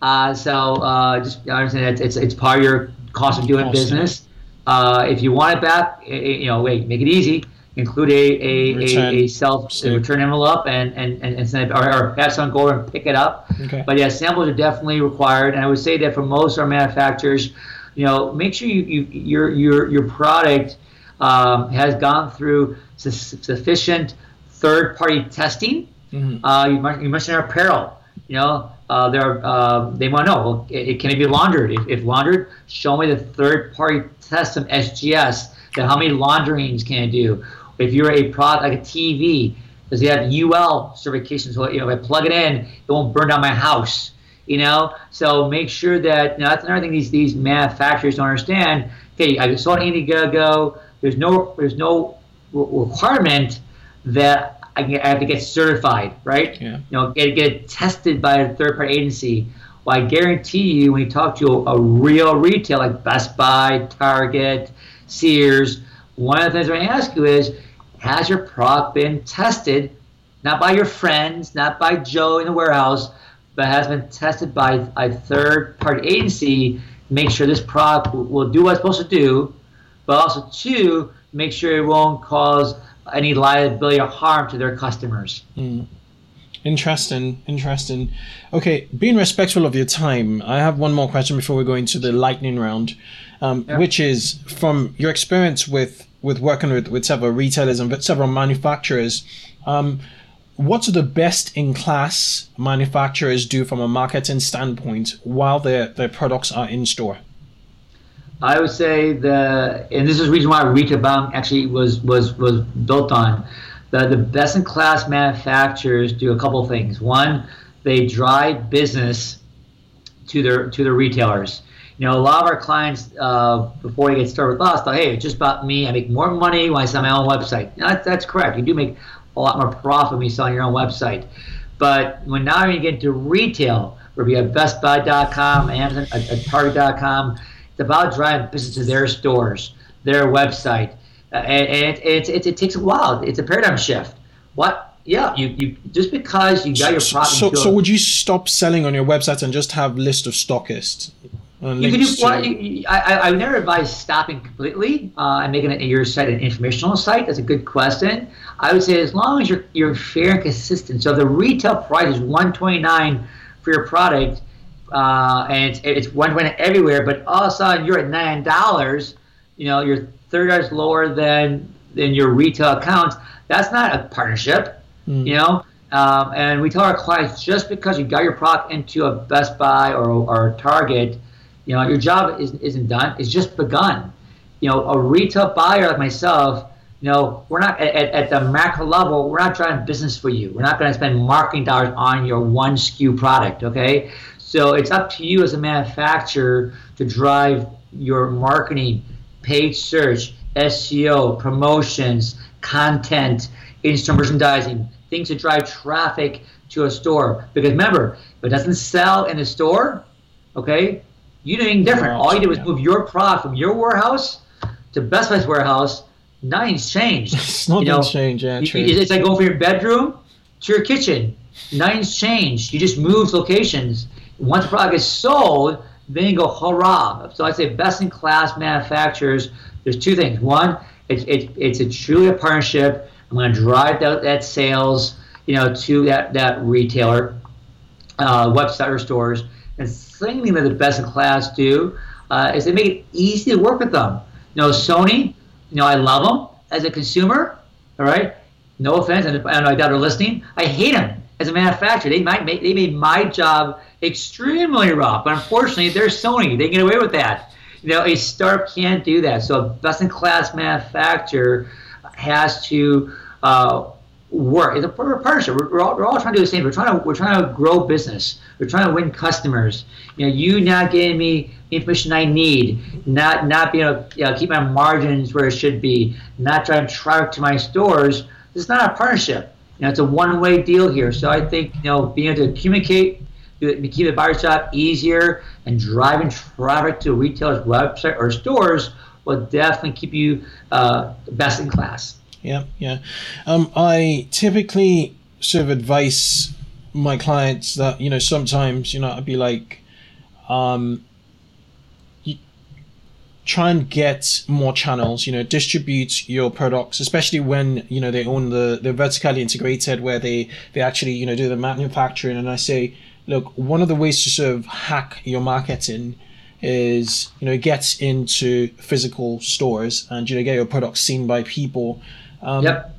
Speaker 2: Uh, so uh, just understand it's, it's, it's part of your cost of doing business. Uh, if you want it back, you know, wait, make it easy. include a, a, return. a, a self a return envelope and, and, and, and send it, or, or have someone go and pick it up. Okay. But yeah, samples are definitely required. And I would say that for most of our manufacturers, you know, make sure you, you your your your product um, has gone through su- sufficient third party testing. Mm-hmm. Uh, you, you mentioned apparel. You know, uh, uh, they want to know, well, it, can it be laundered? If, if laundered, show me the third party test of SGS. Then how many launderings can it do? If you're a product like a TV, does it have UL certification? So you know, if I plug it in, it won't burn down my house. You know, so make sure that you know, that's another thing these these manufacturers don't understand. Okay, I saw an Indiegogo. There's no there's no requirement that I, have to get certified, right? Yeah. You know, get get tested by a third party agency. Well, I guarantee you, when you talk to a, a real retail like Best Buy, Target, Sears, one of the things they're going to ask you is, has your product been tested, not by your friends, not by Joe in the warehouse, but has been tested by a third party agency make sure this product will do what it's supposed to do, but also two, make sure it won't cause any liability or harm to their customers. Mm.
Speaker 1: Interesting, interesting. Okay, being respectful of your time, I have one more question before we go into the lightning round, um, yeah. which is from your experience with with working with, with several retailers and several manufacturers. Um, what do the best in class manufacturers do from a marketing standpoint while their, their products are in store?
Speaker 2: I would say the, and this is the reason why Retail Bound actually was was was built on. The, the best in class manufacturers do a couple things. One, they drive business to their to their retailers. You know, a lot of our clients uh, before they get started with us, thought, "Hey, it's just about me. I make more money when I sell my own website." That, that's correct. You do make a lot more profit when you sell your own website. But when now you get into retail, where we have BestBuy.com, Amazon, uh, Target.com, it's about driving business to their stores, their website, uh, and, and it, it, takes a while. It's a paradigm shift. What? Yeah, you, you just because you got your product.
Speaker 1: So, so would you stop selling on your website and just have list of stockists?
Speaker 2: You can do you, I, I would never advise stopping completely uh, and making it your site an informational site. That's a good question. I would say as long as you're you're fair and consistent. So the retail price is 129 for your product, uh, and it's, it's 120 everywhere. But all of a sudden you're at nine dollars. You know, you're thirty dollars lower than than your retail accounts. That's not a partnership. Mm. You know. Um, and we tell our clients just because you got your product into a Best Buy or, or Target, you know, your job isn't, isn't done. It's just begun. You know, a retail buyer like myself, you know, we're not at, at the macro level, we're not driving business for you. We're not going to spend marketing dollars on your one SKU product, okay? So it's up to you as a manufacturer to drive your marketing, paid search, SEO, promotions, content, in-store merchandising, things to drive traffic to a store. Because remember, if it doesn't sell in the store, okay, you did anything different. All you did was move your product from your warehouse to Best Buy's warehouse. Nothing's changed. *laughs*
Speaker 1: Nothing's you know, changed. Yeah, true.
Speaker 2: It's like going from your bedroom to your kitchen. Nothing's changed. You just moved locations. Once the product is sold, then you go hurrah. So I say best in class manufacturers. There's two things. One, it's it's, it's a truly a partnership. I'm going to drive that, that sales, you know, to that that retailer, uh, website or stores. And thing that the best in class do uh, is they make it easy to work with them. You know, Sony, you know, I love them as a consumer. All right, no offense, and I know I doubt they're listening. I hate them as a manufacturer. They might make they made my job extremely rough, but unfortunately, they're Sony. They get away with that. You know, a startup can't do that. So a best in class manufacturer has to uh, work. It's a partnership. We're, all, we're all trying to do the same. We're trying to we're trying to grow business. We're trying to win customers. You know, you not getting me information I need, not not being able to you know, keep my margins where it should be, not driving traffic to my stores. It's not a partnership. You know, it's a one-way deal here. So I think you know being able to communicate, keep the buyer shop easier, and driving traffic to retailer's website or stores will definitely keep you uh, best in class
Speaker 1: yeah, yeah. Um, I typically sort of advise my clients that you know sometimes you know I'd be like, um, you, try and get more channels you know distribute your products especially when you know they own the they're vertically integrated where they they actually you know do the manufacturing and i say look one of the ways to sort of hack your marketing is you know get into physical stores and you know get your products seen by people.
Speaker 2: Um, yep.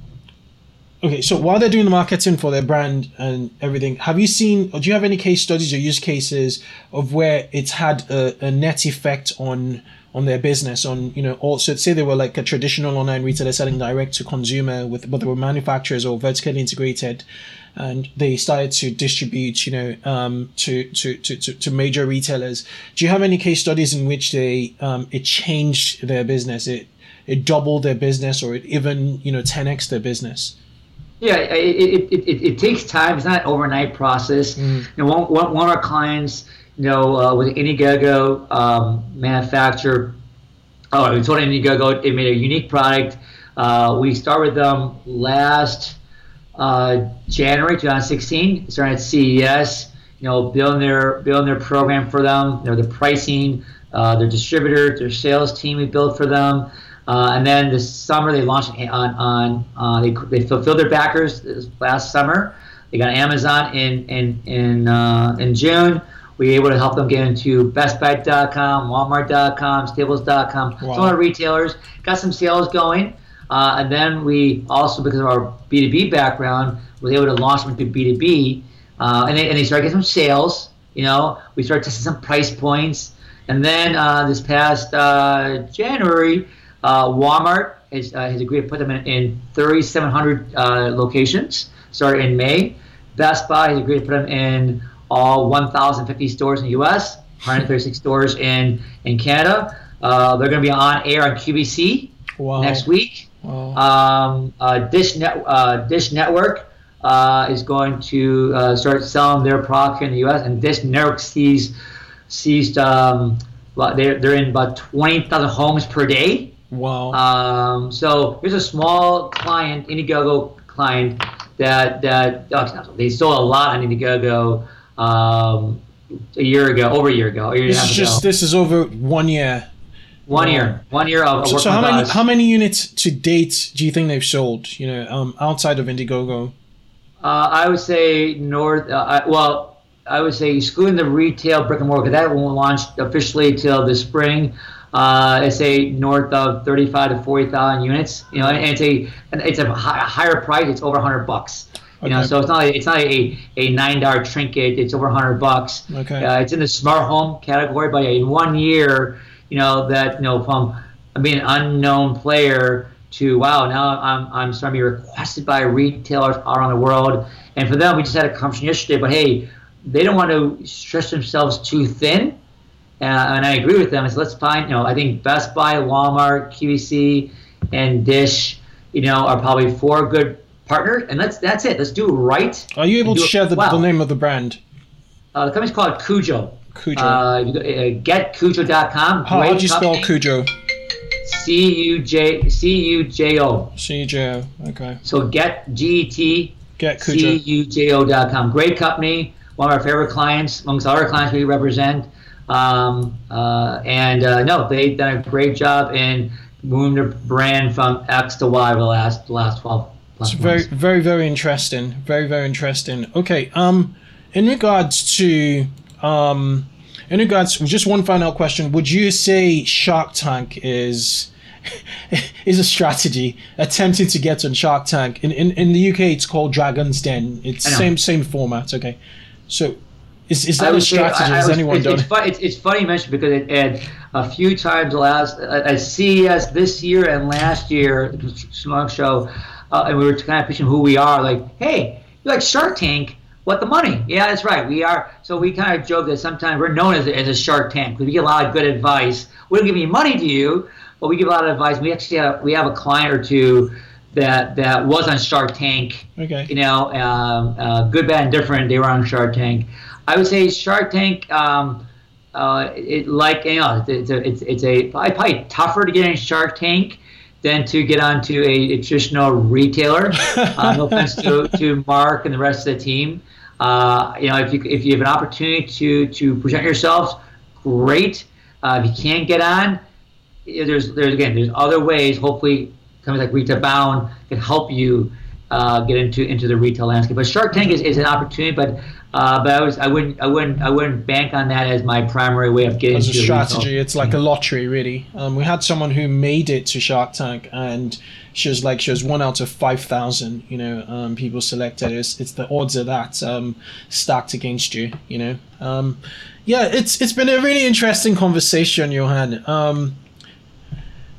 Speaker 1: Okay so while they're doing the marketing for their brand and everything have you seen or do you have any case studies or use cases of where it's had a, a net effect on on their business? On you know also say they were like a traditional online retailer selling direct to consumer with but they were manufacturers or vertically integrated and they started to distribute you know um, to, to, to, to major retailers do you have any case studies in which they um, it changed their business it it doubled their business or it even you know 10x their business
Speaker 2: yeah, it, it, it, it, takes time. It's not an overnight process. Mm. You know, one, one, one of our clients, you know, uh, with Indiegogo um, manufacturer. Oh, we told Indiegogo it made a unique product. Uh, we started with them last uh, January 2016. Starting at CES. You know, building their building their program for them. You know, the pricing, uh, their distributor, their sales team. We built for them. Uh, and then this summer they launched on on uh, they, they fulfilled their backers last summer. They got Amazon in in in uh, in June. We were able to help them get into BestBuy.com, Walmart.com, Staples.com, wow. some other retailers. Got some sales going, uh, and then we also, because of our B2B background, was able to launch them to B2B, uh, and they and they started getting some sales. You know, we started testing some price points, and then uh, this past January uh, Walmart has, uh, has, agreed to put them in, in 3,700 uh, locations, starting in May. Best Buy has agreed to put them in all 1,050 stores in the U.S., 136 stores in in Canada. Uh, they're going to be on air on QVC wow. next week. Wow. Um, uh, Dish Net uh, Dish Network is going to start selling their product in the U.S. and Dish Network sees sees um, they're, they're in about 20,000 homes per day.
Speaker 1: Wow.
Speaker 2: Um, so here's a small client, Indiegogo client, that that oh, they sold a lot on Indiegogo um, a year ago, over a year ago. A year
Speaker 1: this is just ago. this is over one year.
Speaker 2: One year, one year of.
Speaker 1: So, so how many how many units to date do you think they've sold? You know, um, outside of Indiegogo.
Speaker 2: Uh, I would say north. Uh, I, well, I would say excluding the retail brick and mortar, that won't launch officially till the spring uh, I say north of 35 to 40,000 units. You know, and it's a it's a higher price. It's over 100 bucks. You okay. know, so it's not it's not a, a nine dollar trinket. It's over 100 bucks.
Speaker 1: Okay.
Speaker 2: Uh, it's in the smart home category, but in one year, you know that you know from being an unknown player to wow, now I'm I'm starting to be requested by retailers all around the world. And for them, we just had a conversation yesterday. But hey, they don't want to stretch themselves too thin uh, and I agree with them. Is let's find, you know, I think Best Buy, Walmart, QVC, and Dish, you know, are probably four good partners, and let's that's it. Let's do it right.
Speaker 1: Are you able to share the, well. the, name of the brand?
Speaker 2: Uh, the company's called Cujo.
Speaker 1: Cujo. Uh,
Speaker 2: uh, getcujo.com.
Speaker 1: How would you spell Cujo?
Speaker 2: C U J C U J O.
Speaker 1: C U J O. Okay.
Speaker 2: So get G E T.
Speaker 1: Get Cujo. C
Speaker 2: U J O dot. Great company. One of our favorite clients, amongst other clients we represent. Um, uh, and uh, no, they've done a great job in moving their brand from X to Y over the last the last twelve.
Speaker 1: It's very very very interesting. Very very interesting. Okay. Um, in regards to um, in regards just one final question, would you say Shark Tank is *laughs* is a strategy attempting to get on Shark Tank. In, in in the UK, it's called Dragon's Den. It's same same format. Okay, so is, is that a strategy? Has anyone
Speaker 2: it's,
Speaker 1: done
Speaker 2: it's, it's, it's, funny you mentioned because it, and a few times last at CES this year and last year, Smog Show, uh, and we were kind of pitching who we are. Like, hey, you like Shark Tank? What the money? Yeah, that's right. We are. So we kind of joke that sometimes we're known as, as a Shark Tank because we give a lot of good advice. We don't give any money to you, but we give a lot of advice. We actually have we have a client or two that that was on Shark Tank.
Speaker 1: Okay.
Speaker 2: You know, um, uh, good, bad, and different. They were on Shark Tank. I would say Shark Tank. Um, uh, it like you know, it's a, it's it's a probably tougher to get in Shark Tank than to get onto a, a traditional retailer. *laughs* uh, no offense to, to Mark and the rest of the team. Uh, you know, if you if you have an opportunity to to present yourselves, great. Uh, if you can't get on, there's there's again there's other ways. Hopefully, companies like Retail Bound can help you uh, get into into the retail landscape. But Shark Tank is, is an opportunity, but uh, but I was I wouldn't I wouldn't I wouldn't bank on that as my primary way of getting.
Speaker 1: As a strategy, it's like a lottery, really. Um, we had someone who made it to Shark Tank, and she was like she was one out of five thousand. You know, um, people selected. It's, it's the odds of that um, stacked against you. You know, um, yeah. It's it's been a really interesting conversation, Johan. Um,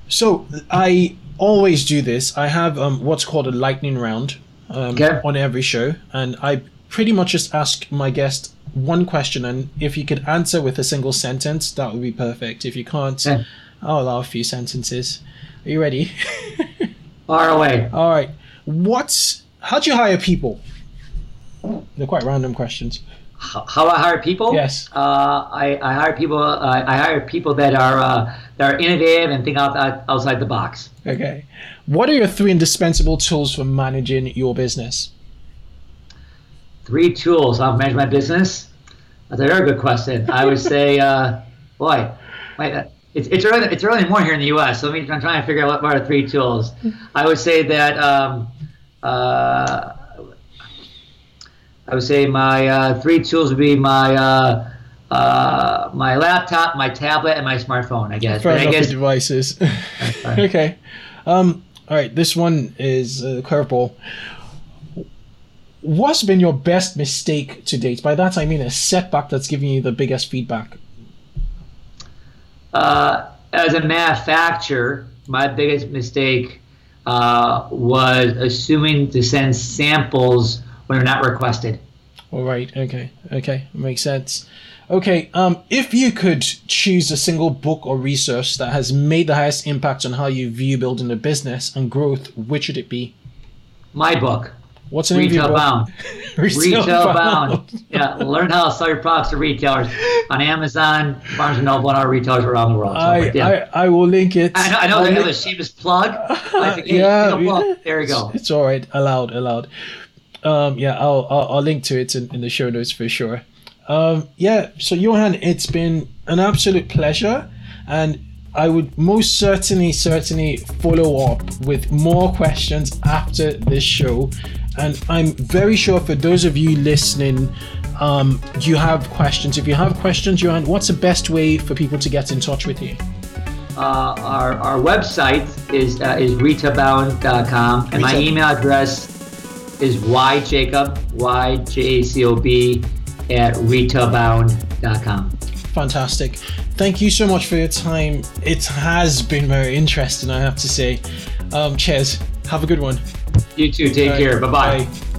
Speaker 1: so I always do this. I have um, what's called a lightning round um,
Speaker 2: Okay.
Speaker 1: on every show, and I pretty much just ask my guest one question, and if you could answer with a single sentence, that would be perfect. If you can't,
Speaker 2: Okay.
Speaker 1: I'll allow a few sentences. Are you ready? *laughs*
Speaker 2: Far away.
Speaker 1: All right. What's how do you hire people? They're quite random questions.
Speaker 2: How, how I hire people?
Speaker 1: Yes.
Speaker 2: Uh, I, I hire people. Uh, I hire people that are uh, that are innovative and think out, out, outside the box.
Speaker 1: Okay. What are your three indispensable tools for managing your business?
Speaker 2: Three tools. I'll manage my business. That's a very good question. I would *laughs* say, uh, boy, wait, uh, it's, it's early. It's early in the morning here in the U.S. So let me. I'm trying to figure out what, are three tools. I would say that. Um, uh, I would say my uh, three tools would be my uh, uh, my laptop, my tablet, and my smartphone. I guess. But I guess
Speaker 1: devices. *laughs* okay. Um, all right. This one is a curveball. What's been your best mistake to date? By that I mean a setback that's giving you the biggest feedback.
Speaker 2: uh, as a manufacturer, my biggest mistake uh, was assuming to send samples when they're not requested.
Speaker 1: All right. Okay. Okay. Makes sense. Okay. Um, if you could choose a single book or resource that has made the highest impact on how you view building a business and growth, which would it be?
Speaker 2: My book,
Speaker 1: What's the name of your
Speaker 2: Retail
Speaker 1: book?
Speaker 2: Bound. *laughs* Retail Bound. Yeah, learn how to sell your products to retailers on Amazon, Barnes and Noble, and our retailers around the world. So,
Speaker 1: I,
Speaker 2: yeah.
Speaker 1: I I will link it.
Speaker 2: I know, I know
Speaker 1: I'll
Speaker 2: they have
Speaker 1: link-
Speaker 2: a shameless plug. *laughs* Hey,
Speaker 1: yeah,
Speaker 2: you know, there you go.
Speaker 1: It's, it's all right. Allowed, allowed. Um, yeah, I'll, I'll I'll link to it in, in the show notes for sure. Um, yeah. So Johan, it's been an absolute pleasure, and I would most certainly certainly follow up with more questions after this show, and I'm very sure for those of you listening. Um, you have questions. If you have questions, Johan, what's the best way for people to get in touch with you?
Speaker 2: Uh, our, our website is uh, is retailbound.com and my email address is yjacob y j a c o b at retailbound.com.
Speaker 1: Fantastic. Thank you so much for your time. It has been very interesting, I have to say. Um, cheers. Have a good one.
Speaker 2: You too. Take
Speaker 1: All right,
Speaker 2: care. Bye bye.
Speaker 1: bye.